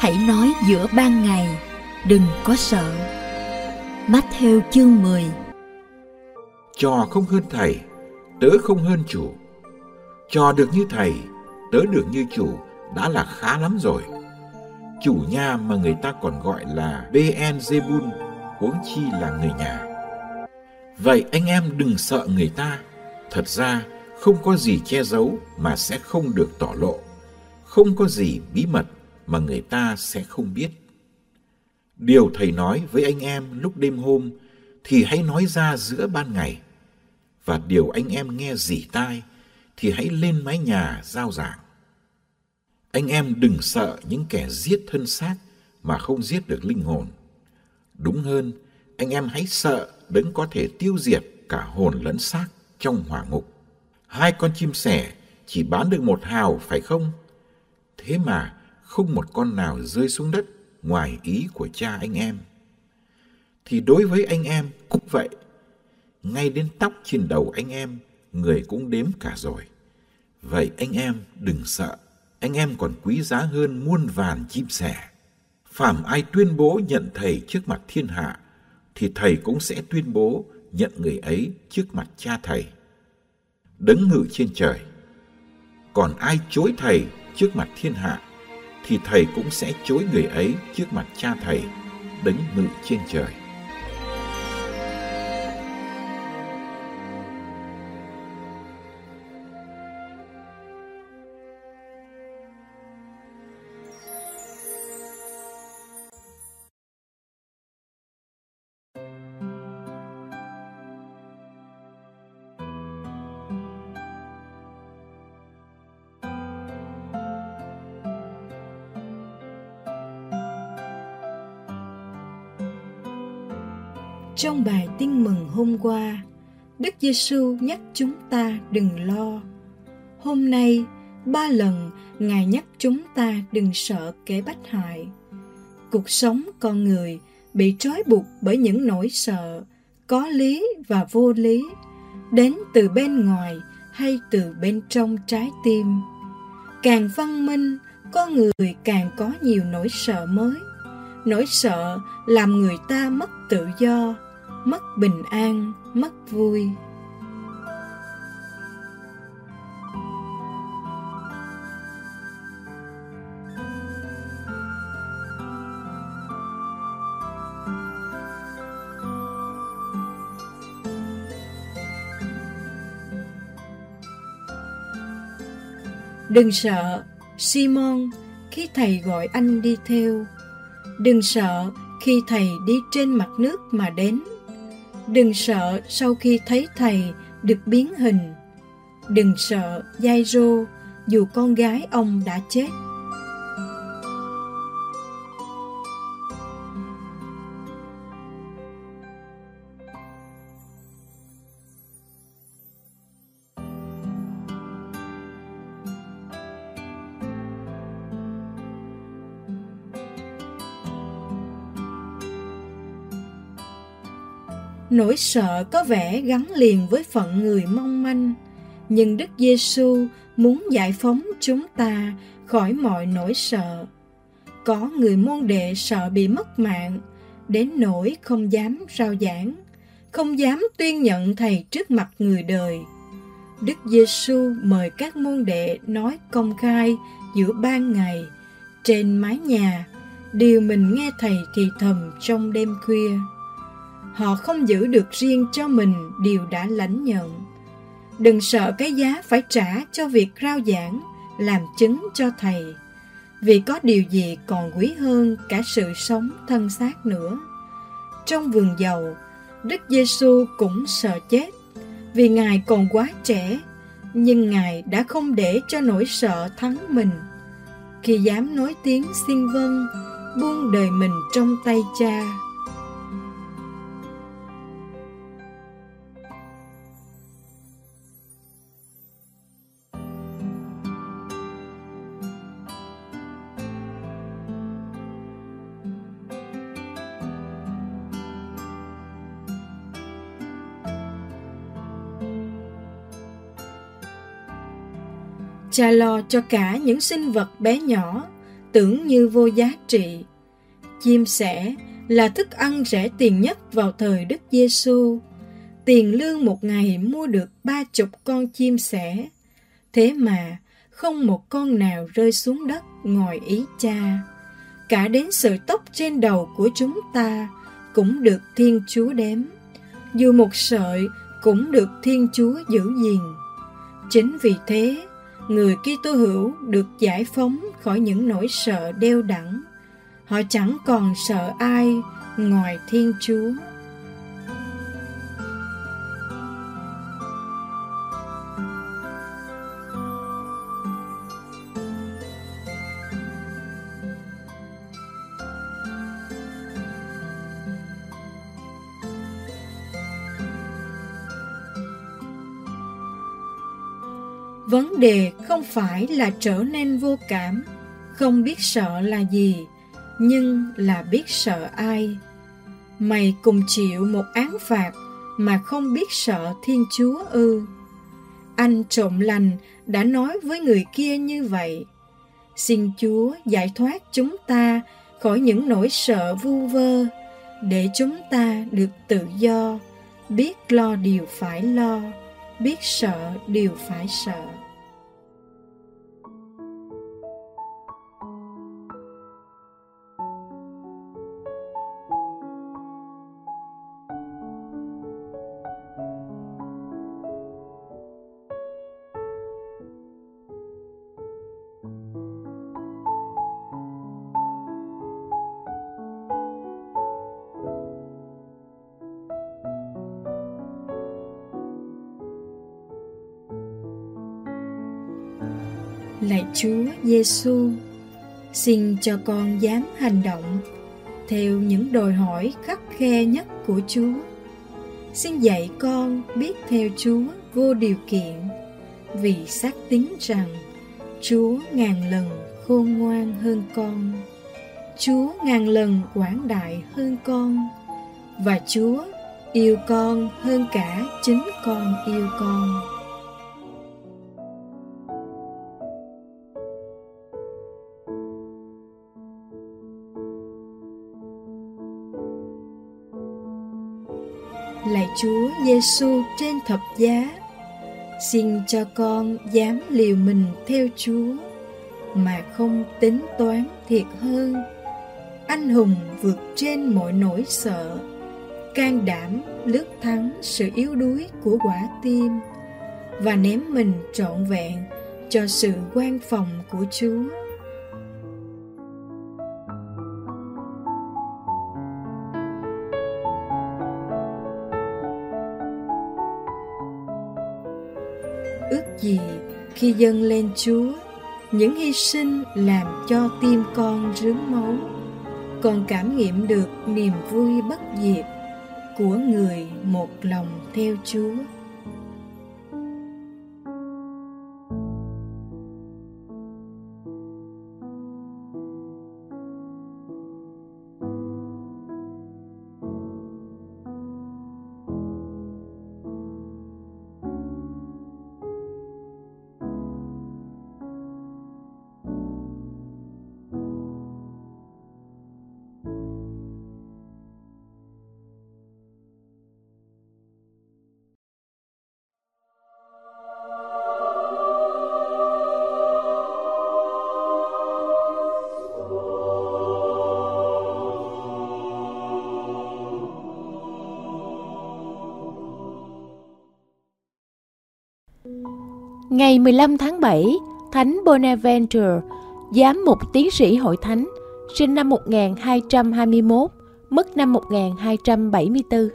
Hãy nói giữa ban ngày, đừng có sợ. Matthew chương 10 Trò không hơn thầy, tớ không hơn chủ. Trò được như thầy, tớ được như chủ đã là khá lắm rồi. Chủ nhà mà người ta còn gọi là Ben Zebun, huống chi là người nhà. Vậy anh em đừng sợ người ta. Thật ra không có gì che giấu mà sẽ không được tỏ lộ. Không có gì bí mật mà người ta sẽ không biết. Điều thầy nói với anh em lúc đêm hôm thì hãy nói ra giữa ban ngày. Và điều anh em nghe dỉ tai thì hãy lên mái nhà giao giảng. Anh em đừng sợ những kẻ giết thân xác mà không giết được linh hồn. Đúng hơn, anh em hãy sợ đấng có thể tiêu diệt cả hồn lẫn xác trong hỏa ngục. Hai con chim sẻ chỉ bán được một hào phải không? Thế mà không một con nào rơi xuống đất ngoài ý của cha anh em. Thì đối với anh em cũng vậy. Ngay đến tóc trên đầu anh em, người cũng đếm cả rồi. Vậy anh em đừng sợ, anh em còn quý giá hơn muôn vàn chim sẻ. Phạm ai tuyên bố nhận thầy trước mặt thiên hạ, thì thầy cũng sẽ tuyên bố nhận người ấy trước mặt cha thầy. Đấng ngự trên trời. Còn ai chối thầy trước mặt thiên hạ, thì thầy cũng sẽ chối người ấy trước mặt cha thầy, đấng ngự trên trời. Trong bài tin mừng hôm qua, Đức Giêsu nhắc chúng ta đừng lo. Hôm nay, ba lần Ngài nhắc chúng ta đừng sợ kẻ bách hại. Cuộc sống con người bị trói buộc bởi những nỗi sợ, có lý và vô lý, đến từ bên ngoài hay từ bên trong trái tim. Càng văn minh, con người càng có nhiều nỗi sợ mới. Nỗi sợ làm người ta mất tự do, mất bình an, mất vui. Đừng sợ, Simon, khi thầy gọi anh đi theo. Đừng sợ khi thầy đi trên mặt nước mà đến. Đừng sợ sau khi thấy thầy được biến hình. Đừng sợ, Giai-rô, dù con gái ông đã chết. Nỗi sợ có vẻ gắn liền với phận người mong manh, nhưng Đức Giêsu muốn giải phóng chúng ta khỏi mọi nỗi sợ. Có người môn đệ sợ bị mất mạng, đến nỗi không dám rao giảng, không dám tuyên nhận thầy trước mặt người đời. Đức Giêsu mời các môn đệ nói công khai giữa ban ngày trên mái nhà điều mình nghe thầy thì thầm trong đêm khuya. Họ không giữ được riêng cho mình điều đã lãnh nhận. Đừng sợ cái giá phải trả cho việc rao giảng, làm chứng cho thầy. Vì có điều gì còn quý hơn cả sự sống thân xác nữa. Trong vườn dầu, Đức Giêsu cũng sợ chết vì Ngài còn quá trẻ, nhưng Ngài đã không để cho nỗi sợ thắng mình. Khi dám nói tiếng xin vâng, buông đời mình trong tay cha. Cha lo cho cả những sinh vật bé nhỏ, tưởng như vô giá trị. Chim sẻ là thức ăn rẻ tiền nhất vào thời Đức Giêsu. Tiền lương một ngày mua được ba chục con chim sẻ. Thế mà không một con nào rơi xuống đất ngoài ý cha. Cả đến sợi tóc trên đầu của chúng ta cũng được Thiên Chúa đếm. Dù một sợi cũng được Thiên Chúa giữ gìn. Chính vì thế, người Kitô hữu được giải phóng khỏi những nỗi sợ đeo đẳng. Họ chẳng còn sợ ai ngoài Thiên Chúa. Vấn đề không phải là trở nên vô cảm, không biết sợ là gì, nhưng là biết sợ ai. Mày cùng chịu một án phạt mà không biết sợ thiên chúa ư. Anh trộm lành đã nói với người kia như vậy. Xin chúa giải thoát chúng ta khỏi những nỗi sợ vu vơ, để chúng ta được tự do, biết lo điều phải lo biết sợ điều phải sợ. Lạy Chúa Giêsu, xin cho con dám hành động theo những đòi hỏi khắc khe nhất của Chúa. Xin dạy con biết theo Chúa vô điều kiện, vì xác tín rằng Chúa ngàn lần khôn ngoan hơn con. Chúa ngàn lần quảng đại hơn con và Chúa yêu con hơn cả chính con yêu con. Chúa Giêsu trên thập giá. Xin cho con dám liều mình theo Chúa mà không tính toán thiệt hơn. Anh hùng vượt trên mọi nỗi sợ, can đảm lướt thắng sự yếu đuối của quả tim và ném mình trọn vẹn cho sự quan phòng của Chúa. Khi dâng lên Chúa, những hy sinh làm cho tim con rướm máu còn cảm nghiệm được niềm vui bất diệt của người một lòng theo Chúa. Ngày 15 tháng 7, Thánh Bonaventure, giám mục tiến sĩ hội thánh, sinh năm 1221, mất năm 1274.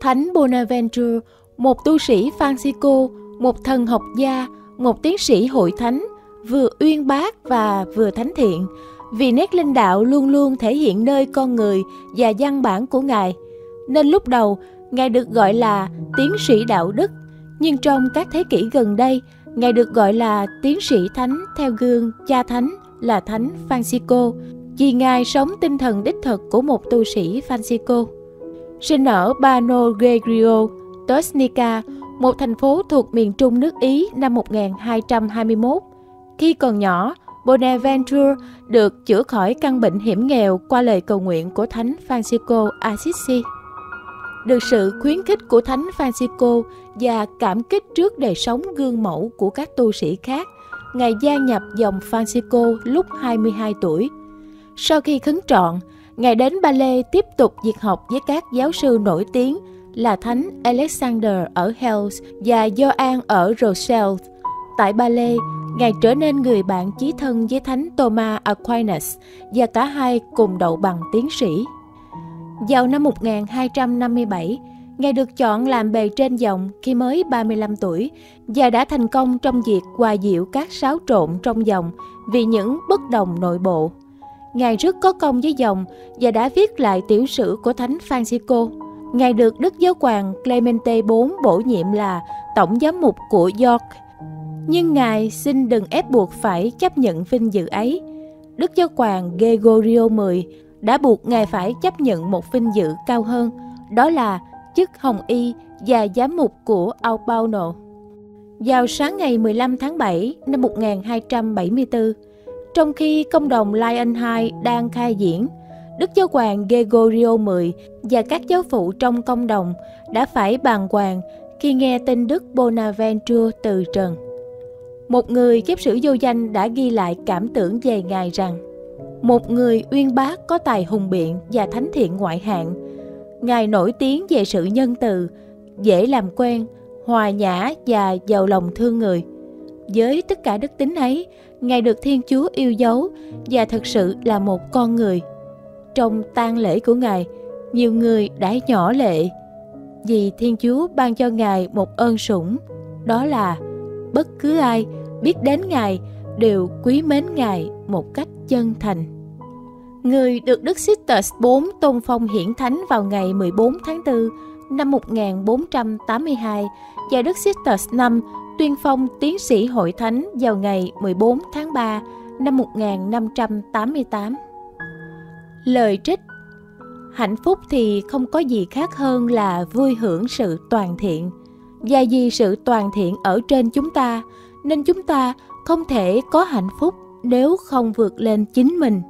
Thánh Bonaventure, một tu sĩ Francisco, một thần học gia, một tiến sĩ hội thánh, vừa uyên bác và vừa thánh thiện, vì nét linh đạo luôn luôn thể hiện nơi con người và văn bản của Ngài. Nên lúc đầu, Ngài được gọi là tiến sĩ đạo đức, nhưng trong các thế kỷ gần đây, Ngài được gọi là tiến sĩ thánh theo gương cha thánh là thánh Francisco, vì Ngài sống tinh thần đích thực của một tu sĩ Francisco. Sinh ở Bano Gregorio, Tosnica, một thành phố thuộc miền trung nước Ý năm 1221. Khi còn nhỏ, Bonaventure được chữa khỏi căn bệnh hiểm nghèo qua lời cầu nguyện của Thánh Francisco Assisi. Được sự khuyến khích của Thánh Francisco và cảm kích trước đời sống gương mẫu của các tu sĩ khác, Ngài gia nhập dòng Francisco lúc 22 tuổi. Sau khi khấn trọn, Ngài đến Ba Lê tiếp tục việc học với các giáo sư nổi tiếng là Thánh Alexander ở Hells và Gioan ở Rochelle. Tại Ba Lê, Ngài trở nên người bạn chí thân với Thánh Thomas Aquinas và cả hai cùng đậu bằng tiến sĩ. Vào năm 1257, Ngài được chọn làm bề trên dòng khi mới 35 tuổi và đã thành công trong việc hòa diệu các xáo trộn trong dòng vì những bất đồng nội bộ. Ngài rất có công với dòng và đã viết lại tiểu sử của Thánh Francisco. Ngài được Đức Giáo hoàng Clemente IV bổ nhiệm là Tổng giám mục của York. Nhưng Ngài xin đừng ép buộc phải chấp nhận vinh dự ấy. Đức Giáo hoàng Gregorio X đã buộc Ngài phải chấp nhận một vinh dự cao hơn, đó là chức Hồng Y và giám mục của Albano. Vào sáng ngày 15 tháng 7 năm 1274, trong khi công đồng Lion II đang khai diễn, Đức Giáo hoàng Gregorio X và các giáo phụ trong công đồng đã phải bàn hoàng khi nghe tin Đức Bonaventure từ trần. Một người chép sử vô danh đã ghi lại cảm tưởng về Ngài rằng một người uyên bác có tài hùng biện và thánh thiện ngoại hạng. Ngài nổi tiếng về sự nhân từ, dễ làm quen, hòa nhã và giàu lòng thương người. Với tất cả đức tính ấy, Ngài được Thiên Chúa yêu dấu và thực sự là một con người. Trong tang lễ của Ngài, nhiều người đã nhỏ lệ vì Thiên Chúa ban cho Ngài một ơn sủng, đó là bất cứ ai biết đến Ngài đều quý mến Ngài một cách chân thành. Người được Đức Sixtus IV tôn phong hiển thánh vào ngày 14 tháng 4 năm 1482 và Đức Sixtus V tuyên phong tiến sĩ hội thánh vào ngày 14 tháng 3 năm 1588. Lời trích Hạnh phúc thì không có gì khác hơn là vui hưởng sự toàn thiện. Và vì sự toàn thiện ở trên chúng ta, nên chúng ta không thể có hạnh phúc nếu không vượt lên chính mình.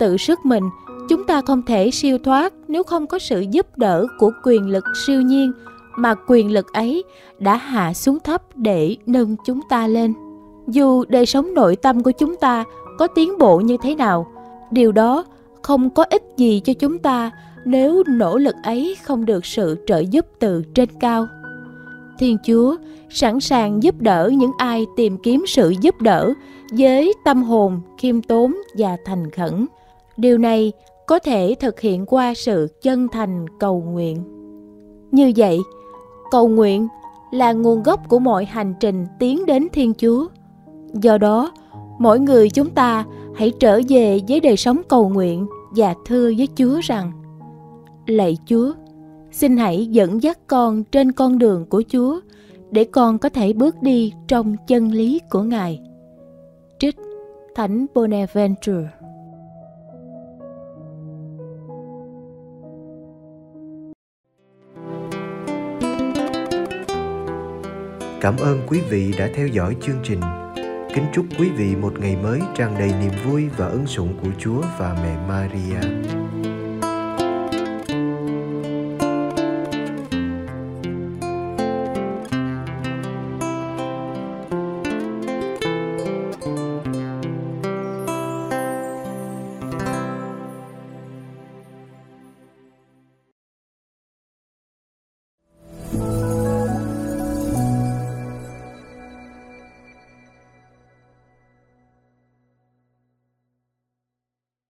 Tự sức mình, chúng ta không thể siêu thoát nếu không có sự giúp đỡ của quyền lực siêu nhiên mà quyền lực ấy đã hạ xuống thấp để nâng chúng ta lên. Dù đời sống nội tâm của chúng ta có tiến bộ như thế nào, điều đó không có ích gì cho chúng ta nếu nỗ lực ấy không được sự trợ giúp từ trên cao. Thiên Chúa sẵn sàng giúp đỡ những ai tìm kiếm sự giúp đỡ với tâm hồn khiêm tốn và thành khẩn. Điều này có thể thực hiện qua sự chân thành cầu nguyện. Như vậy, cầu nguyện là nguồn gốc của mọi hành trình tiến đến Thiên Chúa. Do đó, mỗi người chúng ta hãy trở về với đời sống cầu nguyện và thưa với Chúa rằng: Lạy Chúa, xin hãy dẫn dắt con trên con đường của Chúa, để con có thể bước đi trong chân lý của Ngài. Trích Thánh Bonaventure Cảm ơn quý vị đã theo dõi chương trình. Kính chúc quý vị một ngày mới tràn đầy niềm vui và ân sủng của Chúa và mẹ Maria.